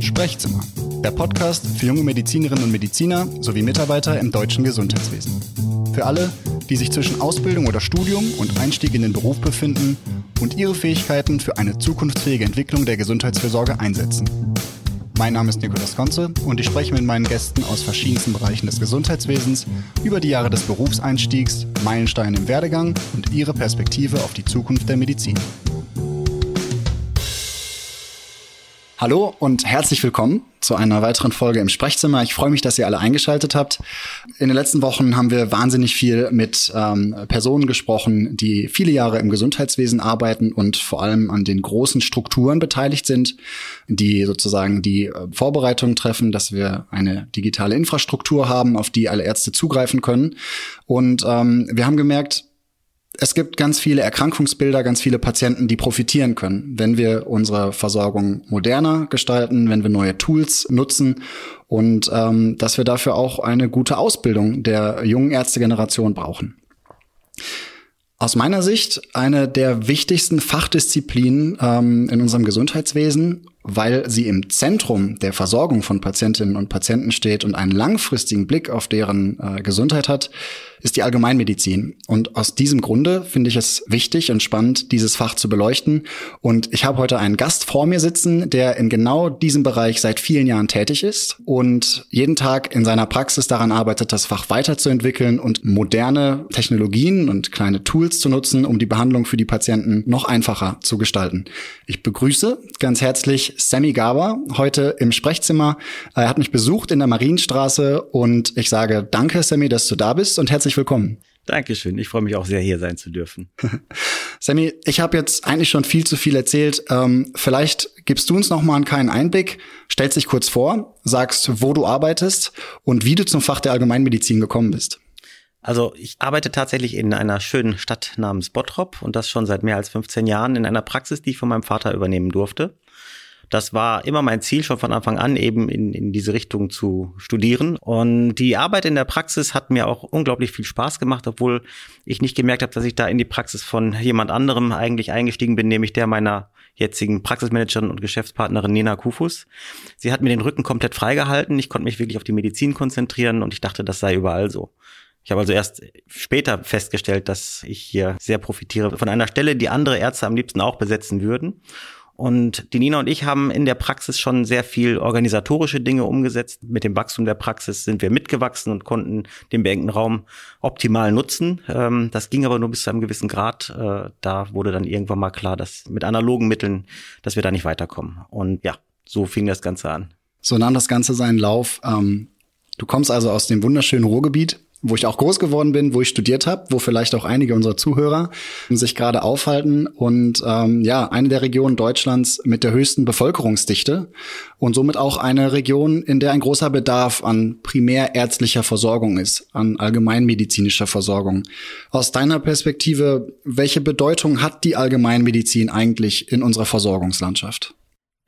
Sprechzimmer, der Podcast für junge Medizinerinnen und Mediziner sowie Mitarbeiter im deutschen Gesundheitswesen. Für alle, die sich zwischen Ausbildung oder Studium und Einstieg in den Beruf befinden und ihre Fähigkeiten für eine zukunftsfähige Entwicklung der Gesundheitsfürsorge einsetzen. Mein Name ist Nikolaus Konze und ich spreche mit meinen Gästen aus verschiedensten Bereichen des Gesundheitswesens über die Jahre des Berufseinstiegs, Meilensteine im Werdegang und ihre Perspektive auf die Zukunft der Medizin. Hallo und herzlich willkommen zu einer weiteren Folge im Sprechzimmer. Ich freue mich, dass ihr alle eingeschaltet habt. In den letzten Wochen haben wir wahnsinnig viel mit ähm, Personen gesprochen, die viele Jahre im Gesundheitswesen arbeiten und vor allem an den großen Strukturen beteiligt sind, die sozusagen die äh, Vorbereitung treffen, dass wir eine digitale Infrastruktur haben, auf die alle Ärzte zugreifen können. Und ähm, wir haben gemerkt, es gibt ganz viele Erkrankungsbilder, ganz viele Patienten, die profitieren können, wenn wir unsere Versorgung moderner gestalten, wenn wir neue Tools nutzen und ähm, dass wir dafür auch eine gute Ausbildung der jungen Ärztegeneration brauchen. Aus meiner Sicht eine der wichtigsten Fachdisziplinen ähm, in unserem Gesundheitswesen weil sie im Zentrum der Versorgung von Patientinnen und Patienten steht und einen langfristigen Blick auf deren äh, Gesundheit hat, ist die Allgemeinmedizin. Und aus diesem Grunde finde ich es wichtig und spannend, dieses Fach zu beleuchten. Und ich habe heute einen Gast vor mir sitzen, der in genau diesem Bereich seit vielen Jahren tätig ist und jeden Tag in seiner Praxis daran arbeitet, das Fach weiterzuentwickeln und moderne Technologien und kleine Tools zu nutzen, um die Behandlung für die Patienten noch einfacher zu gestalten. Ich begrüße ganz herzlich Sammy Gaber heute im Sprechzimmer. Er hat mich besucht in der Marienstraße und ich sage danke, Sammy, dass du da bist und herzlich willkommen. Dankeschön. Ich freue mich auch sehr, hier sein zu dürfen. Sammy, ich habe jetzt eigentlich schon viel zu viel erzählt. Ähm, vielleicht gibst du uns noch mal einen kleinen Einblick, stellst dich kurz vor, sagst, wo du arbeitest und wie du zum Fach der Allgemeinmedizin gekommen bist. Also ich arbeite tatsächlich in einer schönen Stadt namens Bottrop und das schon seit mehr als 15 Jahren in einer Praxis, die ich von meinem Vater übernehmen durfte. Das war immer mein Ziel schon von Anfang an, eben in, in diese Richtung zu studieren. Und die Arbeit in der Praxis hat mir auch unglaublich viel Spaß gemacht, obwohl ich nicht gemerkt habe, dass ich da in die Praxis von jemand anderem eigentlich eingestiegen bin, nämlich der meiner jetzigen Praxismanagerin und Geschäftspartnerin Nina Kufus. Sie hat mir den Rücken komplett freigehalten. Ich konnte mich wirklich auf die Medizin konzentrieren und ich dachte, das sei überall so. Ich habe also erst später festgestellt, dass ich hier sehr profitiere von einer Stelle, die andere Ärzte am liebsten auch besetzen würden. Und die Nina und ich haben in der Praxis schon sehr viel organisatorische Dinge umgesetzt. Mit dem Wachstum der Praxis sind wir mitgewachsen und konnten den beengten Raum optimal nutzen. Ähm, das ging aber nur bis zu einem gewissen Grad. Äh, da wurde dann irgendwann mal klar, dass mit analogen Mitteln, dass wir da nicht weiterkommen. Und ja, so fing das Ganze an. So nahm das Ganze seinen Lauf. Ähm, du kommst also aus dem wunderschönen Ruhrgebiet wo ich auch groß geworden bin, wo ich studiert habe, wo vielleicht auch einige unserer Zuhörer sich gerade aufhalten und ähm, ja, eine der Regionen Deutschlands mit der höchsten Bevölkerungsdichte und somit auch eine Region, in der ein großer Bedarf an primärärztlicher Versorgung ist, an allgemeinmedizinischer Versorgung. Aus deiner Perspektive, welche Bedeutung hat die Allgemeinmedizin eigentlich in unserer Versorgungslandschaft?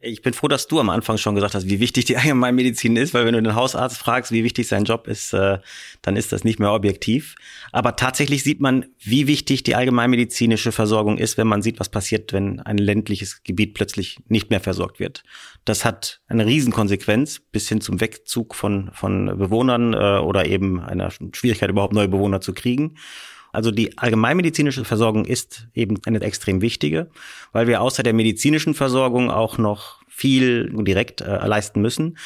Ich bin froh, dass du am Anfang schon gesagt hast, wie wichtig die Allgemeinmedizin ist, weil wenn du den Hausarzt fragst, wie wichtig sein Job ist, äh, dann ist das nicht mehr objektiv. Aber tatsächlich sieht man, wie wichtig die allgemeinmedizinische Versorgung ist, wenn man sieht, was passiert, wenn ein ländliches Gebiet plötzlich nicht mehr versorgt wird. Das hat eine Riesenkonsequenz bis hin zum Wegzug von, von Bewohnern äh, oder eben einer Schwierigkeit, überhaupt neue Bewohner zu kriegen. Also die allgemeinmedizinische Versorgung ist eben eine extrem wichtige, weil wir außer der medizinischen Versorgung auch noch viel direkt äh, leisten müssen.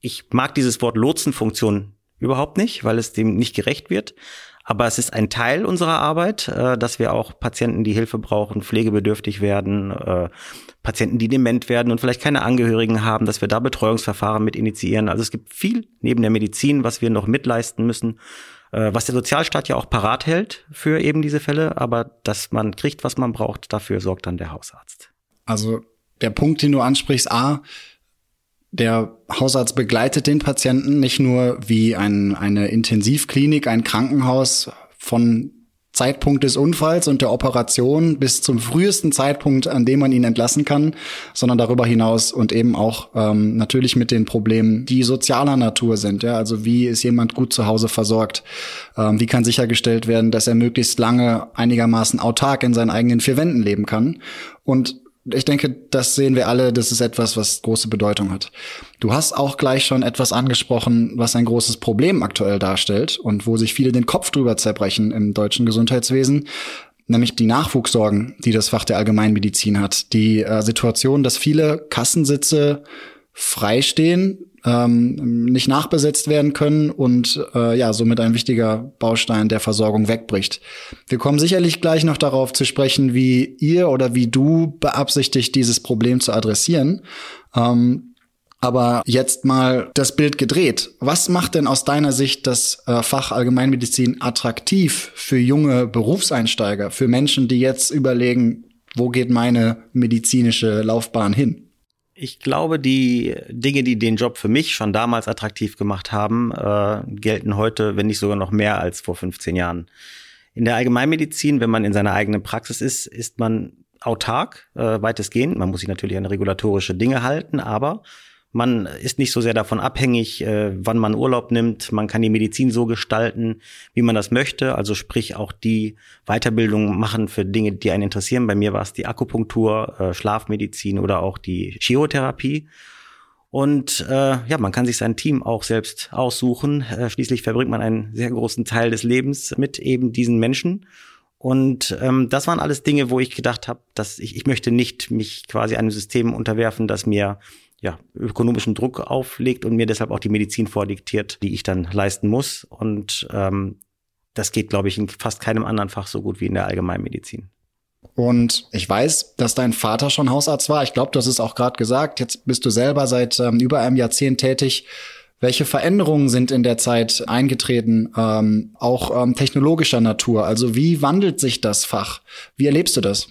Ich mag dieses Wort Lotsenfunktion überhaupt nicht, weil es dem nicht gerecht wird. Aber es ist ein Teil unserer Arbeit, äh, dass wir auch Patienten, die Hilfe brauchen, pflegebedürftig werden, äh, Patienten, die dement werden und vielleicht keine Angehörigen haben, dass wir da Betreuungsverfahren mit initiieren. Also es gibt viel neben der Medizin, was wir noch mitleisten müssen was der Sozialstaat ja auch parat hält für eben diese Fälle, aber dass man kriegt, was man braucht, dafür sorgt dann der Hausarzt. Also der Punkt, den du ansprichst, A, der Hausarzt begleitet den Patienten nicht nur wie ein, eine Intensivklinik, ein Krankenhaus von Zeitpunkt des Unfalls und der Operation bis zum frühesten Zeitpunkt, an dem man ihn entlassen kann, sondern darüber hinaus und eben auch ähm, natürlich mit den Problemen, die sozialer Natur sind. Ja, also wie ist jemand gut zu Hause versorgt? Ähm, wie kann sichergestellt werden, dass er möglichst lange einigermaßen autark in seinen eigenen vier Wänden leben kann? Und ich denke, das sehen wir alle, das ist etwas, was große Bedeutung hat. Du hast auch gleich schon etwas angesprochen, was ein großes Problem aktuell darstellt und wo sich viele den Kopf drüber zerbrechen im deutschen Gesundheitswesen, nämlich die Nachwuchssorgen, die das Fach der Allgemeinmedizin hat. Die äh, Situation, dass viele Kassensitze freistehen, ähm, nicht nachbesetzt werden können und äh, ja, somit ein wichtiger Baustein der Versorgung wegbricht. Wir kommen sicherlich gleich noch darauf zu sprechen, wie ihr oder wie du beabsichtigt, dieses Problem zu adressieren. Ähm, aber jetzt mal das Bild gedreht. Was macht denn aus deiner Sicht das äh, Fach Allgemeinmedizin attraktiv für junge Berufseinsteiger, für Menschen, die jetzt überlegen, wo geht meine medizinische Laufbahn hin? Ich glaube, die Dinge, die den Job für mich schon damals attraktiv gemacht haben, äh, gelten heute, wenn nicht sogar noch mehr als vor 15 Jahren. In der Allgemeinmedizin, wenn man in seiner eigenen Praxis ist, ist man autark, äh, weitestgehend. Man muss sich natürlich an regulatorische Dinge halten, aber man ist nicht so sehr davon abhängig, äh, wann man Urlaub nimmt. Man kann die Medizin so gestalten, wie man das möchte. Also sprich auch die Weiterbildung machen für Dinge, die einen interessieren. Bei mir war es die Akupunktur, äh, Schlafmedizin oder auch die Chirotherapie. Und äh, ja, man kann sich sein Team auch selbst aussuchen. Äh, schließlich verbringt man einen sehr großen Teil des Lebens mit eben diesen Menschen. Und ähm, das waren alles Dinge, wo ich gedacht habe, dass ich, ich möchte nicht mich quasi einem System unterwerfen, das mir ja, ökonomischen Druck auflegt und mir deshalb auch die Medizin vordiktiert, die ich dann leisten muss. Und ähm, das geht, glaube ich, in fast keinem anderen Fach so gut wie in der Allgemeinmedizin. Und ich weiß, dass dein Vater schon Hausarzt war. Ich glaube, hast es auch gerade gesagt. Jetzt bist du selber seit ähm, über einem Jahrzehnt tätig. Welche Veränderungen sind in der Zeit eingetreten, ähm, auch ähm, technologischer Natur? Also wie wandelt sich das Fach? Wie erlebst du das?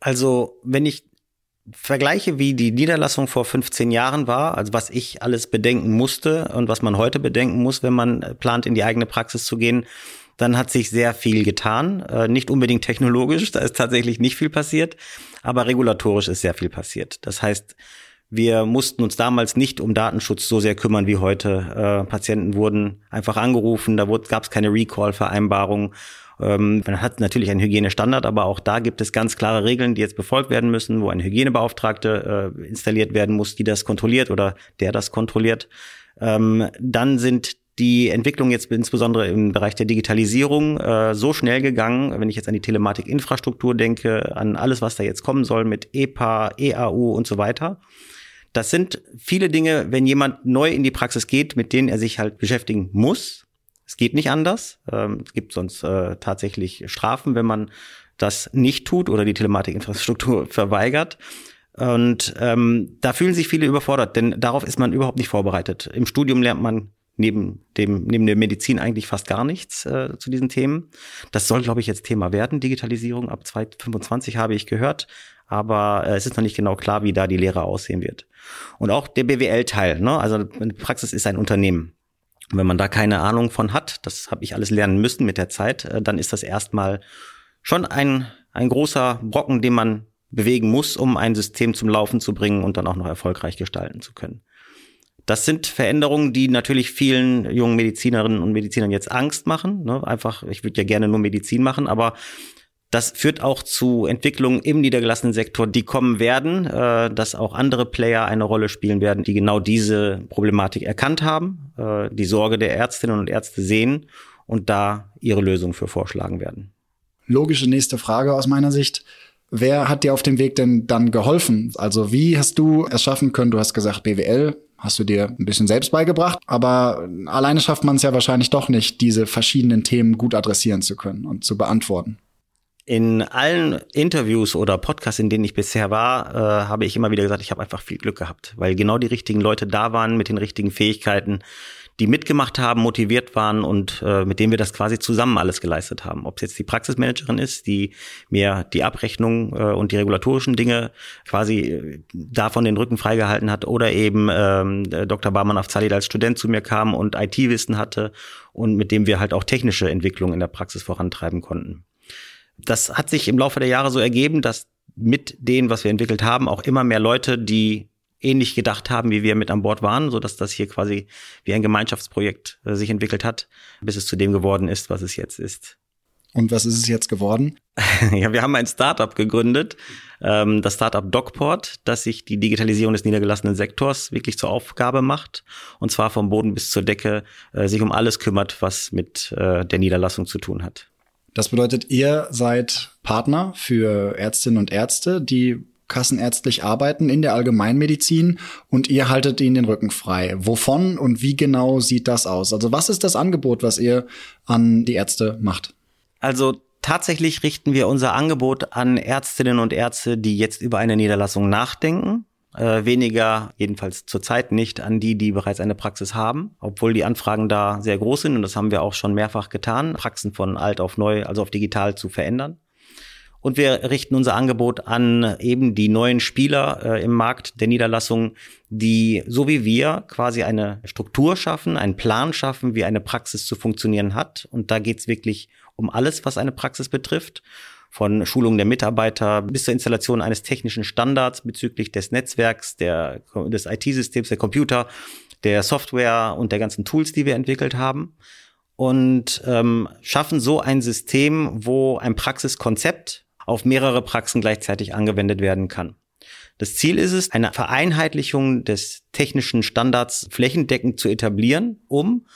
Also wenn ich vergleiche, wie die Niederlassung vor 15 Jahren war, also was ich alles bedenken musste und was man heute bedenken muss, wenn man plant, in die eigene Praxis zu gehen, dann hat sich sehr viel getan. Äh, nicht unbedingt technologisch, da ist tatsächlich nicht viel passiert, aber regulatorisch ist sehr viel passiert. Das heißt, wir mussten uns damals nicht um Datenschutz so sehr kümmern wie heute. Äh, Patienten wurden einfach angerufen, da gab es keine Recall-Vereinbarung ähm, man hat natürlich einen Hygienestandard, aber auch da gibt es ganz klare Regeln, die jetzt befolgt werden müssen, wo ein Hygienebeauftragte äh, installiert werden muss, die das kontrolliert oder der das kontrolliert. Ähm, dann sind die Entwicklung jetzt insbesondere im Bereich der Digitalisierung äh, so schnell gegangen, wenn ich jetzt an die Telematikinfrastruktur denke, an alles, was da jetzt kommen soll mit EPA, EAU und so weiter. Das sind viele Dinge, wenn jemand neu in die Praxis geht, mit denen er sich halt beschäftigen muss. Es geht nicht anders. Ähm, es gibt sonst äh, tatsächlich Strafen, wenn man das nicht tut oder die Telematikinfrastruktur verweigert. Und ähm, da fühlen sich viele überfordert, denn darauf ist man überhaupt nicht vorbereitet. Im Studium lernt man neben dem neben der Medizin eigentlich fast gar nichts äh, zu diesen Themen. Das soll, glaube ich, jetzt Thema werden. Digitalisierung ab 2025 habe ich gehört, aber äh, es ist noch nicht genau klar, wie da die Lehre aussehen wird. Und auch der BWL-Teil. Ne? Also Praxis ist ein Unternehmen. Und wenn man da keine Ahnung von hat, das habe ich alles lernen müssen mit der Zeit, äh, dann ist das erstmal schon ein, ein großer Brocken, den man bewegen muss, um ein System zum Laufen zu bringen und dann auch noch erfolgreich gestalten zu können. Das sind Veränderungen, die natürlich vielen jungen Medizinerinnen und Medizinern jetzt Angst machen. Ne? Einfach, ich würde ja gerne nur Medizin machen, aber das führt auch zu Entwicklungen im niedergelassenen Sektor, die kommen werden, äh, dass auch andere Player eine Rolle spielen werden, die genau diese Problematik erkannt haben, äh, die Sorge der Ärztinnen und Ärzte sehen und da ihre Lösung für vorschlagen werden. Logische nächste Frage aus meiner Sicht. Wer hat dir auf dem Weg denn dann geholfen? Also wie hast du es schaffen können? Du hast gesagt, BWL hast du dir ein bisschen selbst beigebracht, aber alleine schafft man es ja wahrscheinlich doch nicht, diese verschiedenen Themen gut adressieren zu können und zu beantworten. In allen Interviews oder Podcasts, in denen ich bisher war, äh, habe ich immer wieder gesagt, ich habe einfach viel Glück gehabt, weil genau die richtigen Leute da waren mit den richtigen Fähigkeiten, die mitgemacht haben, motiviert waren und äh, mit denen wir das quasi zusammen alles geleistet haben. Ob es jetzt die Praxismanagerin ist, die mir die Abrechnung äh, und die regulatorischen Dinge quasi äh, davon den Rücken freigehalten hat oder eben ähm, Dr. Barmann auf Zalid als Student zu mir kam und IT-Wissen hatte und mit dem wir halt auch technische Entwicklung in der Praxis vorantreiben konnten das hat sich im Laufe der Jahre so ergeben, dass mit dem, was wir entwickelt haben, auch immer mehr Leute, die ähnlich gedacht haben, wie wir mit an Bord waren, so dass das hier quasi wie ein Gemeinschaftsprojekt äh, sich entwickelt hat, bis es zu dem geworden ist, was es jetzt ist. Und was ist es jetzt geworden? ja, wir haben ein Startup gegründet, ähm, das Startup Docport, das sich die Digitalisierung des niedergelassenen Sektors wirklich zur Aufgabe macht und zwar vom Boden bis zur Decke äh, sich um alles kümmert, was mit äh, der Niederlassung zu tun hat. Das bedeutet, ihr seid Partner für Ärztinnen und Ärzte, die kassenärztlich arbeiten in der Allgemeinmedizin und ihr haltet ihnen den Rücken frei. Wovon und wie genau sieht das aus? Also was ist das Angebot, was ihr an die Ärzte macht? Also tatsächlich richten wir unser Angebot an Ärztinnen und Ärzte, die jetzt über eine Niederlassung nachdenken. Äh, weniger, jedenfalls zurzeit nicht, an die, die bereits eine Praxis haben, obwohl die Anfragen da sehr groß sind und das haben wir auch schon mehrfach getan, Praxen von alt auf neu, also auf digital zu verändern. Und wir richten unser Angebot an eben die neuen Spieler äh, im Markt der Niederlassungen, die so wie wir quasi eine Struktur schaffen, einen Plan schaffen, wie eine Praxis zu funktionieren hat. Und da geht's wirklich um alles, was eine Praxis betrifft. Von Schulung der Mitarbeiter bis zur Installation eines technischen Standards bezüglich des Netzwerks, der, des IT-Systems, der Computer, der Software und der ganzen Tools, die wir entwickelt haben. Und ähm, schaffen so ein System, wo ein Praxiskonzept auf mehrere Praxen gleichzeitig angewendet werden kann. Das Ziel ist es, eine Vereinheitlichung des technischen Standards flächendeckend zu etablieren, um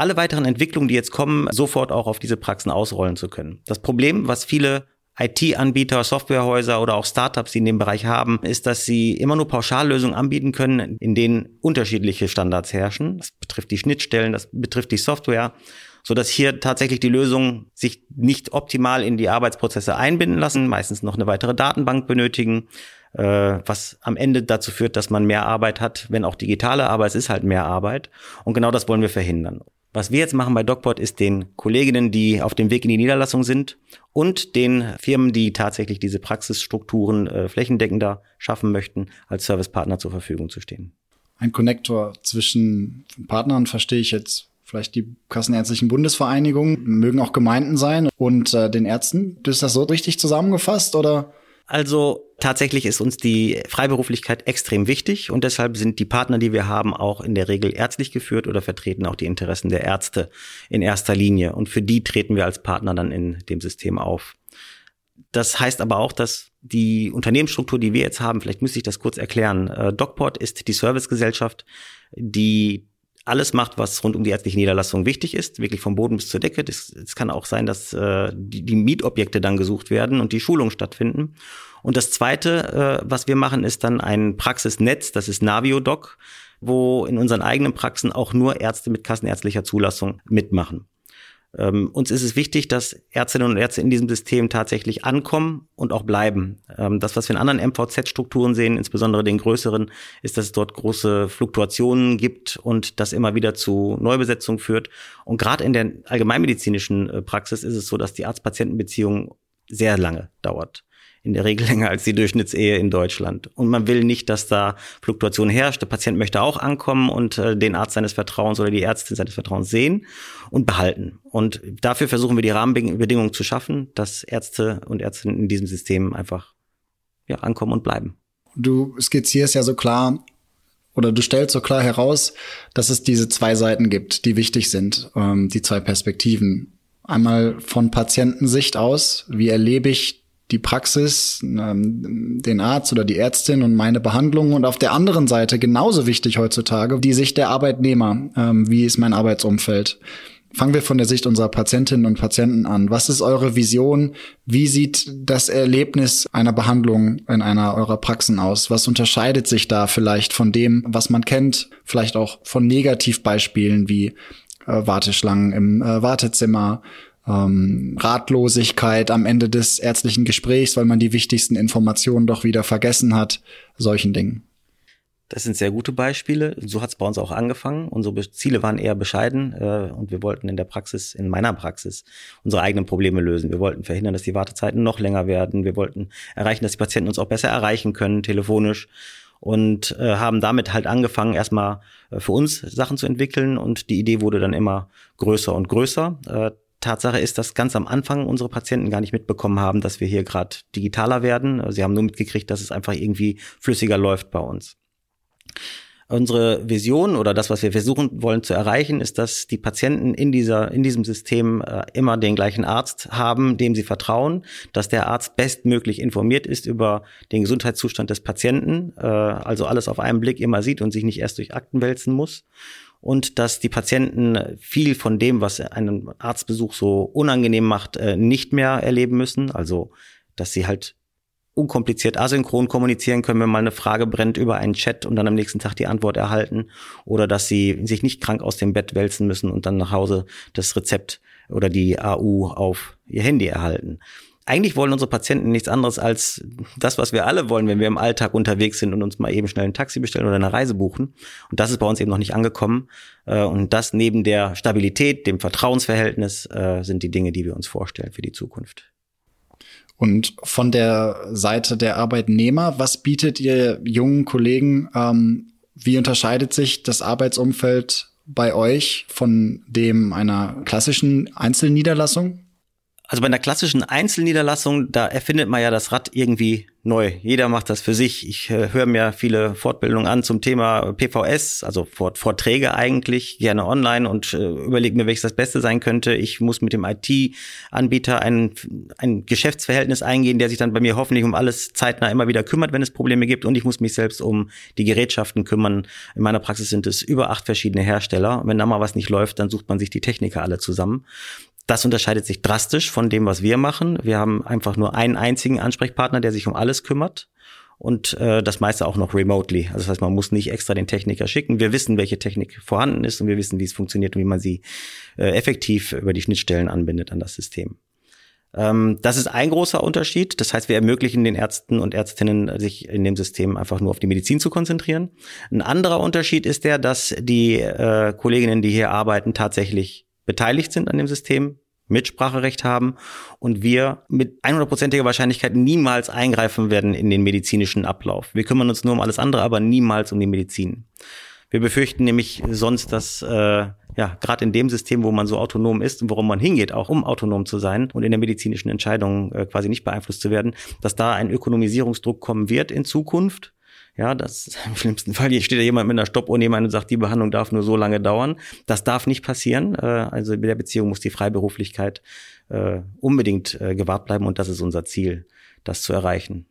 alle weiteren Entwicklungen, die jetzt kommen, sofort auch auf diese Praxen ausrollen zu können. Das Problem, was viele IT-Anbieter, Softwarehäuser oder auch Startups, die in dem Bereich haben, ist, dass sie immer nur Pauschallösungen anbieten können, in denen unterschiedliche Standards herrschen. Das betrifft die Schnittstellen, das betrifft die Software, so dass hier tatsächlich die Lösungen sich nicht optimal in die Arbeitsprozesse einbinden lassen, meistens noch eine weitere Datenbank benötigen, äh, was am Ende dazu führt, dass man mehr Arbeit hat, wenn auch digitale, aber es ist halt mehr Arbeit. Und genau das wollen wir verhindern. Was wir jetzt machen bei DocPort ist den Kolleginnen, die auf dem Weg in die Niederlassung sind und den Firmen, die tatsächlich diese Praxisstrukturen äh, flächendeckender schaffen möchten, als Servicepartner zur Verfügung zu stehen. Ein Konnektor zwischen Partnern verstehe ich jetzt vielleicht die Kassenärztlichen Bundesvereinigungen, mögen auch Gemeinden sein und äh, den Ärzten. Ist das so richtig zusammengefasst oder? Also tatsächlich ist uns die Freiberuflichkeit extrem wichtig und deshalb sind die Partner, die wir haben, auch in der Regel ärztlich geführt oder vertreten auch die Interessen der Ärzte in erster Linie. Und für die treten wir als Partner dann in dem System auf. Das heißt aber auch, dass die Unternehmensstruktur, die wir jetzt haben, vielleicht müsste ich das kurz erklären. Äh, DocPort ist die Servicegesellschaft, die alles macht, was rund um die ärztliche Niederlassung wichtig ist, wirklich vom Boden bis zur Decke. Es kann auch sein, dass äh, die, die Mietobjekte dann gesucht werden und die Schulungen stattfinden. Und das Zweite, äh, was wir machen, ist dann ein Praxisnetz, das ist NavioDoc, wo in unseren eigenen Praxen auch nur Ärzte mit kassenärztlicher Zulassung mitmachen. Ähm, uns ist es wichtig, dass Ärztinnen und Ärzte in diesem System tatsächlich ankommen und auch bleiben. Ähm, das, was wir in anderen MVZ-Strukturen sehen, insbesondere den größeren, ist, dass es dort große Fluktuationen gibt und das immer wieder zu Neubesetzung führt. Und gerade in der allgemeinmedizinischen äh, Praxis ist es so, dass die Arzt-Patienten-Beziehung sehr lange dauert in der Regel länger als die Durchschnittsehe in Deutschland. Und man will nicht, dass da Fluktuation herrscht. Der Patient möchte auch ankommen und äh, den Arzt seines Vertrauens oder die Ärztin seines Vertrauens sehen und behalten. Und dafür versuchen wir die Rahmenbedingungen zu schaffen, dass Ärzte und Ärztinnen in diesem System einfach ja, ankommen und bleiben. Du skizzierst ja so klar oder du stellst so klar heraus, dass es diese zwei Seiten gibt, die wichtig sind, ähm, die zwei Perspektiven. Einmal von Patientensicht aus, wie erlebe ich die Praxis, ähm, den Arzt oder die Ärztin und meine Behandlung und auf der anderen Seite genauso wichtig heutzutage die Sicht der Arbeitnehmer. Ähm, wie ist mein Arbeitsumfeld? Fangen wir von der Sicht unserer Patientinnen und Patienten an. Was ist eure Vision? Wie sieht das Erlebnis einer Behandlung in einer eurer Praxen aus? Was unterscheidet sich da vielleicht von dem, was man kennt? Vielleicht auch von Negativbeispielen wie äh, Warteschlangen im äh, Wartezimmer, ähm, Ratlosigkeit am Ende des ärztlichen Gesprächs, weil man die wichtigsten Informationen doch wieder vergessen hat, solchen Dingen. Das sind sehr gute Beispiele. So hat es bei uns auch angefangen. Unsere Ziele waren eher bescheiden äh, und wir wollten in der Praxis, in meiner Praxis, unsere eigenen Probleme lösen. Wir wollten verhindern, dass die Wartezeiten noch länger werden. Wir wollten erreichen, dass die Patienten uns auch besser erreichen können, telefonisch. Und äh, haben damit halt angefangen, erstmal äh, für uns Sachen zu entwickeln. Und die Idee wurde dann immer größer und größer. Äh, Tatsache ist, dass ganz am Anfang unsere Patienten gar nicht mitbekommen haben, dass wir hier gerade digitaler werden. Sie haben nur mitgekriegt, dass es einfach irgendwie flüssiger läuft bei uns. Unsere Vision oder das, was wir versuchen wollen zu erreichen, ist, dass die Patienten in dieser, in diesem System äh, immer den gleichen Arzt haben, dem sie vertrauen, dass der Arzt bestmöglich informiert ist über den Gesundheitszustand des Patienten, äh, also alles auf einen Blick immer sieht und sich nicht erst durch Akten wälzen muss und dass die Patienten viel von dem, was einen Arztbesuch so unangenehm macht, äh, nicht mehr erleben müssen. Also, dass sie halt unkompliziert asynchron kommunizieren können, wenn mal eine Frage brennt über einen Chat und dann am nächsten Tag die Antwort erhalten oder dass sie sich nicht krank aus dem Bett wälzen müssen und dann nach Hause das Rezept oder die AU auf ihr Handy erhalten eigentlich wollen unsere Patienten nichts anderes als das, was wir alle wollen, wenn wir im Alltag unterwegs sind und uns mal eben schnell ein Taxi bestellen oder eine Reise buchen. Und das ist bei uns eben noch nicht angekommen. Äh, und das neben der Stabilität, dem Vertrauensverhältnis, äh, sind die Dinge, die wir uns vorstellen für die Zukunft. Und von der Seite der Arbeitnehmer, was bietet ihr jungen Kollegen? Ähm, wie unterscheidet sich das Arbeitsumfeld bei euch von dem einer klassischen Einzelniederlassung? Also bei einer klassischen Einzelniederlassung, da erfindet man ja das Rad irgendwie neu. Jeder macht das für sich. Ich äh, höre mir viele Fortbildungen an zum Thema PVS, also Vort Vorträge eigentlich, gerne online und äh, überlege mir, welches das Beste sein könnte. Ich muss mit dem IT-Anbieter ein, ein Geschäftsverhältnis eingehen, der sich dann bei mir hoffentlich um alles zeitnah immer wieder kümmert, wenn es Probleme gibt. Und ich muss mich selbst um die Gerätschaften kümmern. In meiner Praxis sind es über acht verschiedene Hersteller. Wenn da mal was nicht läuft, dann sucht man sich die Techniker alle zusammen. Das unterscheidet sich drastisch von dem, was wir machen. Wir haben einfach nur einen einzigen Ansprechpartner, der sich um alles kümmert und äh, das meiste auch noch remotely. Also das heißt, man muss nicht extra den Techniker schicken. Wir wissen, welche Technik vorhanden ist und wir wissen, wie es funktioniert und wie man sie äh, effektiv über die Schnittstellen anbindet an das System. Ähm, das ist ein großer Unterschied. Das heißt, wir ermöglichen den Ärzten und Ärztinnen, sich in dem System einfach nur auf die Medizin zu konzentrieren. Ein anderer Unterschied ist der, dass die äh, Kolleginnen, die hier arbeiten, tatsächlich beteiligt sind an dem System, Mitspracherecht haben und wir mit 100%iger Wahrscheinlichkeit niemals eingreifen werden in den medizinischen Ablauf. Wir kümmern uns nur um alles andere, aber niemals um die Medizin. Wir befürchten nämlich sonst, dass äh, ja gerade in dem System, wo man so autonom ist und worum man hingeht, auch um autonom zu sein und in der medizinischen Entscheidung äh, quasi nicht beeinflusst zu werden, dass da ein Ökonomisierungsdruck kommen wird in Zukunft ja, das im schlimmsten Fall hier steht da jemand mit einer Stoppuhr neben und sagt, die Behandlung darf nur so lange dauern. Das darf nicht passieren. Äh, also in der Beziehung muss die Freiberuflichkeit äh, unbedingt äh, gewahrt bleiben und das ist unser Ziel, das zu erreichen.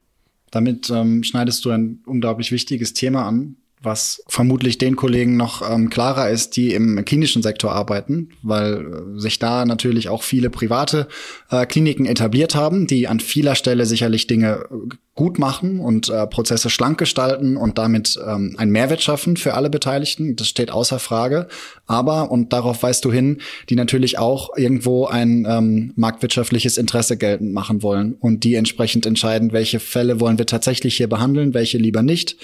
Damit ähm, schneidest du ein unglaublich wichtiges Thema an, was vermutlich den Kollegen noch ähm, klarer ist, die im klinischen Sektor arbeiten, weil äh, sich da natürlich auch viele private äh, Kliniken etabliert haben, die an vieler Stelle sicherlich Dinge äh, gut machen und äh, Prozesse schlank gestalten und damit ähm, einen Mehrwert schaffen für alle Beteiligten. Das steht außer Frage. Aber, und darauf weißt du hin, die natürlich auch irgendwo ein ähm, marktwirtschaftliches Interesse geltend machen wollen und die entsprechend entscheiden, welche Fälle wollen wir tatsächlich hier behandeln, welche lieber nicht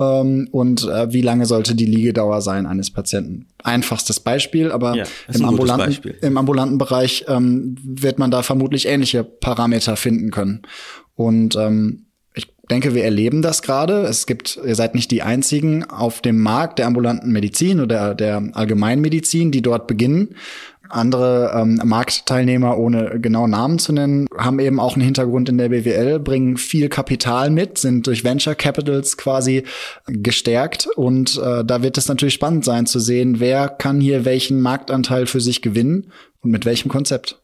ähm, und äh, wie lange sollte die Liegedauer sein eines Patienten. Einfachstes Beispiel, aber ja, im, ambulanten, Beispiel. im ambulanten Bereich ähm, wird man da vermutlich ähnliche Parameter finden können. Und ähm, ich denke, wir erleben das gerade. Es gibt, ihr seid nicht die einzigen auf dem Markt der ambulanten Medizin oder der Allgemeinmedizin, die dort beginnen. Andere ähm, Marktteilnehmer, ohne genau Namen zu nennen, haben eben auch einen Hintergrund in der BWL, bringen viel Kapital mit, sind durch Venture Capitals quasi gestärkt. Und äh, da wird es natürlich spannend sein zu sehen, wer kann hier welchen Marktanteil für sich gewinnen und mit welchem Konzept.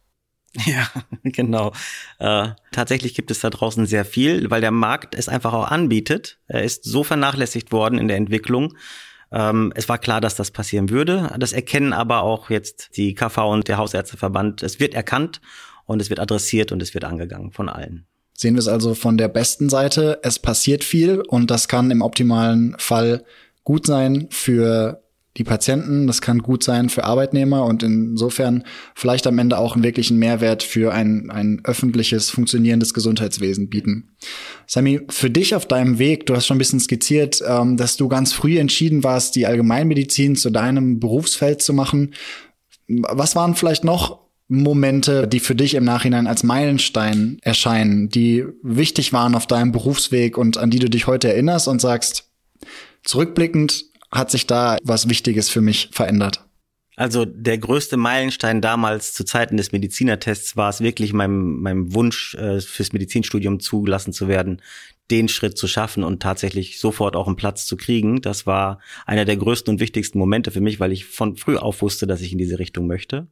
Ja, genau. Äh, tatsächlich gibt es da draußen sehr viel, weil der Markt es einfach auch anbietet. Er ist so vernachlässigt worden in der Entwicklung, ähm, es war klar, dass das passieren würde. Das erkennen aber auch jetzt die KV und der Hausärzteverband. Es wird erkannt und es wird adressiert und es wird angegangen von allen. Sehen wir es also von der besten Seite. Es passiert viel und das kann im optimalen Fall gut sein für die Patienten, das kann gut sein für Arbeitnehmer und insofern vielleicht am Ende auch einen wirklichen Mehrwert für ein, ein öffentliches, funktionierendes Gesundheitswesen bieten. Sammy, für dich auf deinem Weg, du hast schon ein bisschen skizziert, ähm, dass du ganz früh entschieden warst, die Allgemeinmedizin zu deinem Berufsfeld zu machen. Was waren vielleicht noch Momente, die für dich im Nachhinein als Meilenstein erscheinen, die wichtig waren auf deinem Berufsweg und an die du dich heute erinnerst und sagst, zurückblickend hat sich da was Wichtiges für mich verändert? Also der größte Meilenstein damals zu Zeiten des Medizinertests war es wirklich meinem, meinem Wunsch, äh, fürs Medizinstudium zugelassen zu werden, den Schritt zu schaffen und tatsächlich sofort auch einen Platz zu kriegen, das war einer der größten und wichtigsten Momente für mich, weil ich von früh auf wusste, dass ich in diese Richtung möchte.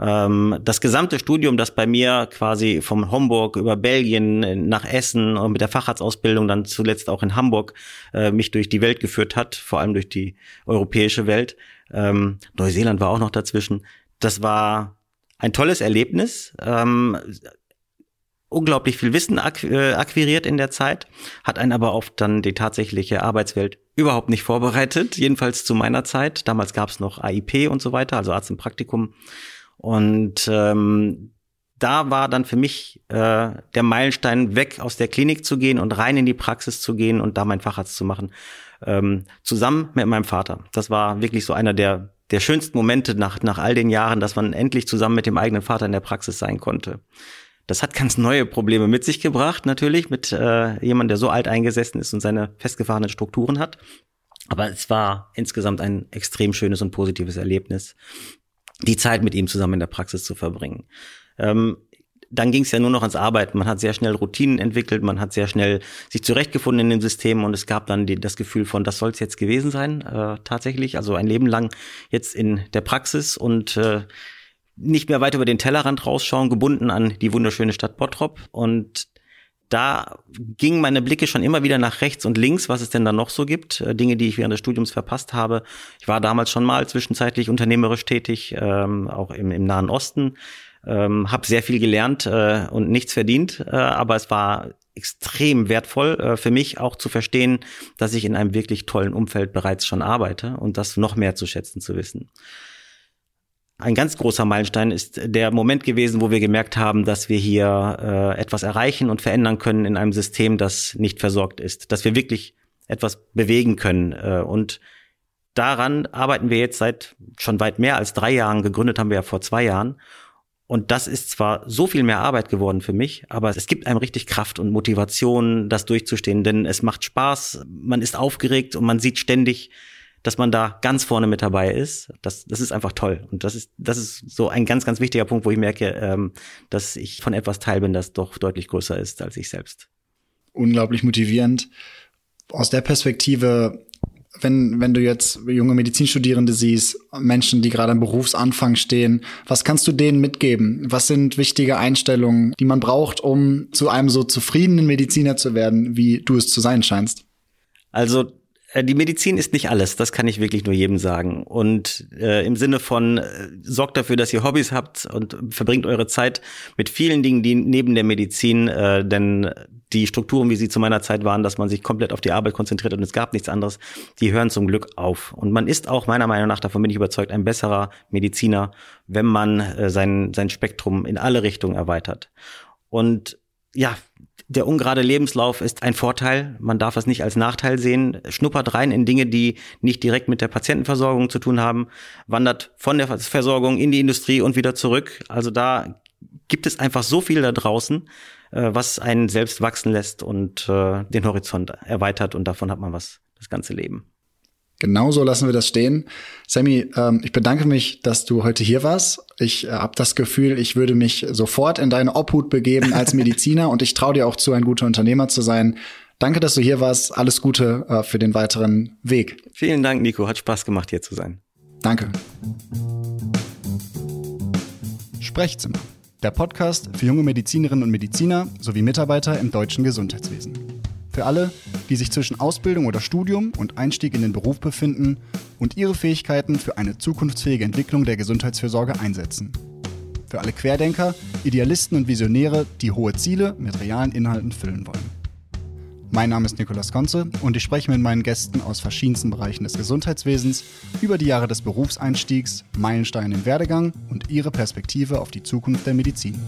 Ähm, das gesamte Studium, das bei mir quasi vom Homburg über Belgien nach Essen und mit der Facharztausbildung dann zuletzt auch in Hamburg äh, mich durch die Welt geführt hat, vor allem durch die europäische Welt. Ähm, Neuseeland war auch noch dazwischen. Das war ein tolles Erlebnis. Ähm, unglaublich viel Wissen äh, akquiriert in der Zeit, hat einen aber auf dann die tatsächliche Arbeitswelt überhaupt nicht vorbereitet, jedenfalls zu meiner Zeit. Damals gab es noch AIP und so weiter, also Arzt im Praktikum. Und ähm, da war dann für mich äh, der Meilenstein, weg aus der Klinik zu gehen und rein in die Praxis zu gehen und da meinen Facharzt zu machen, ähm, zusammen mit meinem Vater. Das war wirklich so einer der der schönsten Momente nach, nach all den Jahren, dass man endlich zusammen mit dem eigenen Vater in der Praxis sein konnte. Das hat ganz neue Probleme mit sich gebracht, natürlich, mit äh, jemandem, der so alt eingesessen ist und seine festgefahrenen Strukturen hat. Aber es war insgesamt ein extrem schönes und positives Erlebnis, die Zeit mit ihm zusammen in der Praxis zu verbringen. Ähm, dann ging es ja nur noch ans Arbeiten. Man hat sehr schnell Routinen entwickelt, man hat sehr schnell sich zurechtgefunden in dem System und es gab dann die, das Gefühl von, das soll es jetzt gewesen sein, äh, tatsächlich. Also ein Leben lang jetzt in der Praxis und äh, nicht mehr weit über den Tellerrand rausschauen, gebunden an die wunderschöne Stadt Bottrop. Und da gingen meine Blicke schon immer wieder nach rechts und links, was es denn da noch so gibt. Äh, Dinge, die ich während des Studiums verpasst habe. Ich war damals schon mal zwischenzeitlich unternehmerisch tätig, ähm, auch im, im Nahen Osten. Ähm, habe sehr viel gelernt äh, und nichts verdient, äh, aber es war extrem wertvoll äh, für mich auch zu verstehen, dass ich in einem wirklich tollen Umfeld bereits schon arbeite und das noch mehr zu schätzen zu wissen. Ein ganz großer Meilenstein ist der Moment gewesen, wo wir gemerkt haben, dass wir hier äh, etwas erreichen und verändern können in einem System, das nicht versorgt ist, dass wir wirklich etwas bewegen können. Äh, und daran arbeiten wir jetzt seit schon weit mehr als drei Jahren. Gegründet haben wir ja vor zwei Jahren. Und das ist zwar so viel mehr Arbeit geworden für mich, aber es gibt einem richtig Kraft und Motivation, das durchzustehen, denn es macht Spaß, man ist aufgeregt und man sieht ständig, dass man da ganz vorne mit dabei ist. Das, das ist einfach toll. Und das ist, das ist so ein ganz, ganz wichtiger Punkt, wo ich merke, ähm, dass ich von etwas Teil bin, das doch deutlich größer ist als ich selbst. Unglaublich motivierend. Aus der Perspektive, wenn, wenn du jetzt junge Medizinstudierende siehst, Menschen, die gerade am Berufsanfang stehen, was kannst du denen mitgeben? Was sind wichtige Einstellungen, die man braucht, um zu einem so zufriedenen Mediziner zu werden, wie du es zu sein scheinst? Also die Medizin ist nicht alles, das kann ich wirklich nur jedem sagen. Und äh, im Sinne von, äh, sorgt dafür, dass ihr Hobbys habt und verbringt eure Zeit mit vielen Dingen, die neben der Medizin, äh, denn die Strukturen, wie sie zu meiner Zeit waren, dass man sich komplett auf die Arbeit konzentriert und es gab nichts anderes, die hören zum Glück auf. Und man ist auch meiner Meinung nach, davon bin ich überzeugt, ein besserer Mediziner, wenn man äh, sein, sein Spektrum in alle Richtungen erweitert. Und ja, der ungerade Lebenslauf ist ein Vorteil. Man darf es nicht als Nachteil sehen. Schnuppert rein in Dinge, die nicht direkt mit der Patientenversorgung zu tun haben. Wandert von der Versorgung in die Industrie und wieder zurück. Also da gibt es einfach so viel da draußen, äh, was einen selbst wachsen lässt und äh, den Horizont erweitert. Und davon hat man was das ganze Leben. Genauso lassen wir das stehen. Sammy, ähm, ich bedanke mich, dass du heute hier warst. Ich äh, habe das Gefühl, ich würde mich sofort in deine Obhut begeben als Mediziner und ich traue dir auch zu, ein guter Unternehmer zu sein. Danke, dass du hier warst. Alles Gute äh, für den weiteren Weg. Vielen Dank, Nico. Hat Spaß gemacht, hier zu sein. Danke. Sprechzimmer. Der Podcast für junge Medizinerinnen und Mediziner sowie Mitarbeiter im deutschen Gesundheitswesen. Für alle, die sich zwischen Ausbildung oder Studium und Einstieg in den Beruf befinden und ihre Fähigkeiten für eine zukunftsfähige Entwicklung der Gesundheitsfürsorge einsetzen. Für alle Querdenker, Idealisten und Visionäre, die hohe Ziele mit realen Inhalten füllen wollen. Mein Name ist Nikolas Konze und ich spreche mit meinen Gästen aus verschiedensten Bereichen des Gesundheitswesens über die Jahre des Berufseinstiegs, Meilensteine im Werdegang und ihre Perspektive auf die Zukunft der Medizin.